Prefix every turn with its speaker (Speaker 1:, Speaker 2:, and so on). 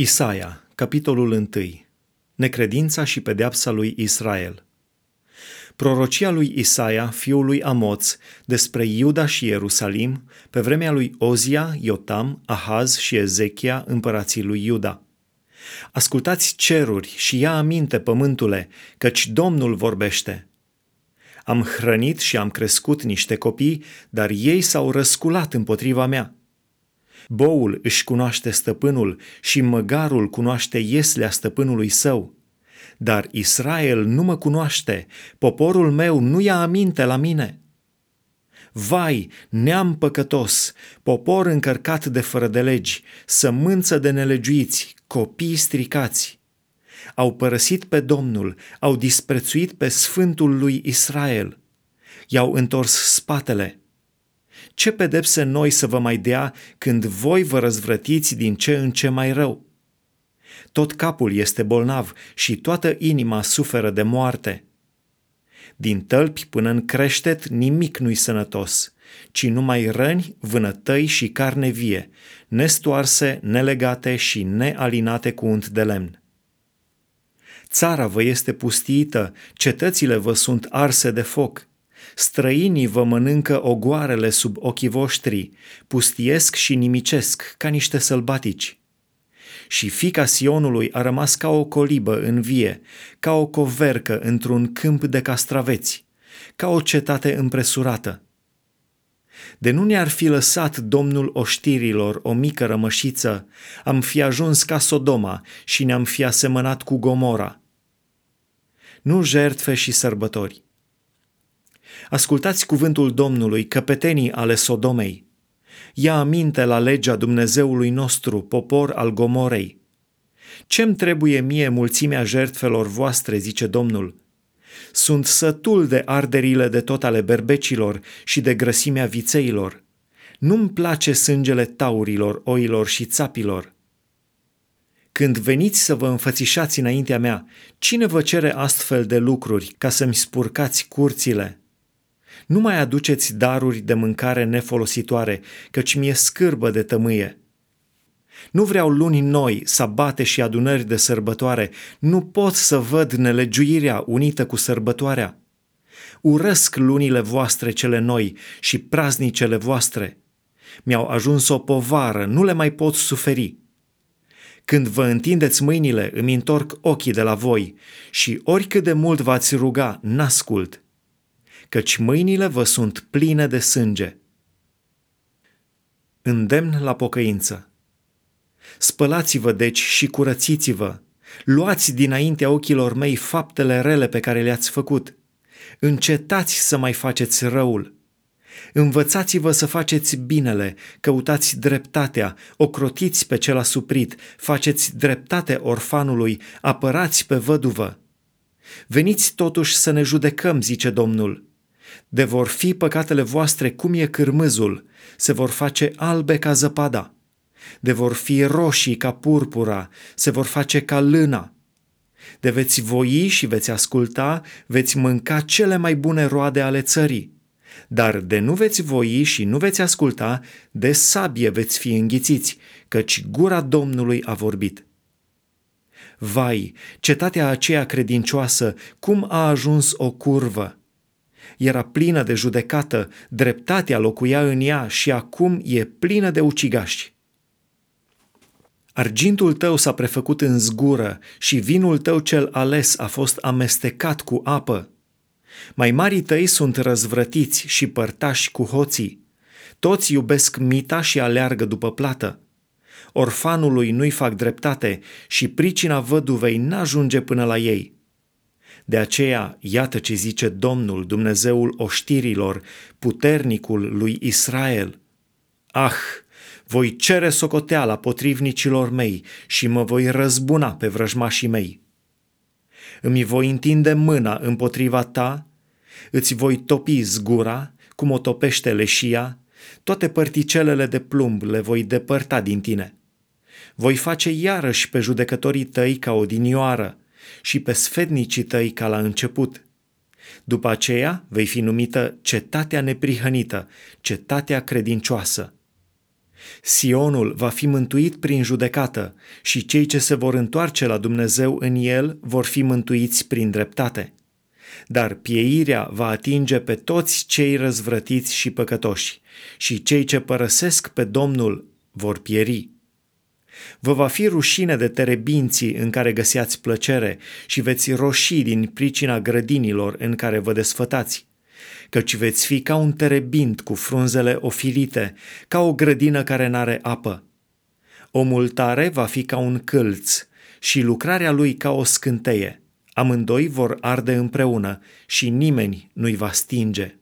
Speaker 1: Isaia, capitolul 1. Necredința și pedeapsa lui Israel. Prorocia lui Isaia, fiul lui Amoț, despre Iuda și Ierusalim, pe vremea lui Ozia, Iotam, Ahaz și Ezechia, împărații lui Iuda. Ascultați ceruri și ia aminte, pământule, căci Domnul vorbește. Am hrănit și am crescut niște copii, dar ei s-au răsculat împotriva mea – Boul își cunoaște stăpânul și măgarul cunoaște ieslea stăpânului său. Dar Israel nu mă cunoaște, poporul meu nu ia aminte la mine. Vai, neam păcătos, popor încărcat de fără de legi, sămânță de nelegiuiți, copii stricați. Au părăsit pe Domnul, au disprețuit pe Sfântul lui Israel. I-au întors spatele, ce pedepse noi să vă mai dea când voi vă răzvrătiți din ce în ce mai rău? Tot capul este bolnav și toată inima suferă de moarte. Din tălpi până în creștet nimic nu-i sănătos, ci numai răni, vânătăi și carne vie, nestoarse, nelegate și nealinate cu unt de lemn. Țara vă este pustiită, cetățile vă sunt arse de foc – Străinii vă mănâncă ogoarele sub ochii voștri, pustiesc și nimicesc ca niște sălbatici. Și fica Sionului a rămas ca o colibă în vie, ca o covercă într-un câmp de castraveți, ca o cetate împresurată. De nu ne-ar fi lăsat Domnul oștirilor o mică rămășiță, am fi ajuns ca Sodoma și ne-am fi asemănat cu Gomora. Nu jertfe și sărbători, Ascultați cuvântul Domnului, căpetenii ale Sodomei. Ia aminte la legea Dumnezeului nostru, popor al Gomorei. Ce-mi trebuie mie mulțimea jertfelor voastre, zice Domnul? Sunt sătul de arderile de tot ale berbecilor și de grăsimea vițeilor. Nu-mi place sângele taurilor, oilor și țapilor. Când veniți să vă înfățișați înaintea mea, cine vă cere astfel de lucruri ca să-mi spurcați curțile?' Nu mai aduceți daruri de mâncare nefolositoare, căci mi-e scârbă de tămâie. Nu vreau luni noi, sabate și adunări de sărbătoare, nu pot să văd nelegiuirea unită cu sărbătoarea. Urăsc lunile voastre cele noi și praznicele voastre. Mi-au ajuns o povară, nu le mai pot suferi. Când vă întindeți mâinile, îmi întorc ochii de la voi și oricât de mult v-ați ruga, n-ascult căci mâinile vă sunt pline de sânge. Îndemn la pocăință. Spălați-vă deci și curățiți-vă. Luați dinaintea ochilor mei faptele rele pe care le-ați făcut. Încetați să mai faceți răul. Învățați-vă să faceți binele, căutați dreptatea, ocrotiți pe cel asuprit, faceți dreptate orfanului, apărați pe văduvă. Veniți totuși să ne judecăm, zice Domnul. De vor fi păcatele voastre cum e cârmâzul, se vor face albe ca zăpada. De vor fi roșii ca purpura, se vor face ca lâna. De veți voi și veți asculta, veți mânca cele mai bune roade ale țării. Dar de nu veți voi și nu veți asculta, de sabie veți fi înghițiți, căci gura Domnului a vorbit. Vai, cetatea aceea credincioasă, cum a ajuns o curvă! Era plină de judecată, dreptatea locuia în ea și acum e plină de ucigași. Argintul tău s-a prefăcut în zgură și vinul tău cel ales a fost amestecat cu apă. Mai marii tăi sunt răzvrătiți și părtași cu hoții. Toți iubesc mita și aleargă după plată. Orfanului nu-i fac dreptate și pricina văduvei n-ajunge până la ei. De aceea, iată ce zice Domnul, Dumnezeul oștirilor, puternicul lui Israel. Ah, voi cere socoteala potrivnicilor mei și mă voi răzbuna pe vrăjmașii mei. Îmi voi întinde mâna împotriva ta, îți voi topi zgura, cum o topește leșia, toate părticelele de plumb le voi depărta din tine. Voi face iarăși pe judecătorii tăi ca o dinioară, și pe sfednicii tăi ca la început. După aceea vei fi numită cetatea neprihănită, cetatea credincioasă. Sionul va fi mântuit prin judecată și cei ce se vor întoarce la Dumnezeu în el vor fi mântuiți prin dreptate. Dar pieirea va atinge pe toți cei răzvrătiți și păcătoși și cei ce părăsesc pe Domnul vor pieri. Vă va fi rușine de terebinții în care găseați plăcere și veți roși din pricina grădinilor în care vă desfătați căci veți fi ca un terebind cu frunzele ofilite, ca o grădină care n-are apă. Omul tare va fi ca un câlț și lucrarea lui ca o scânteie. Amândoi vor arde împreună și nimeni nu-i va stinge.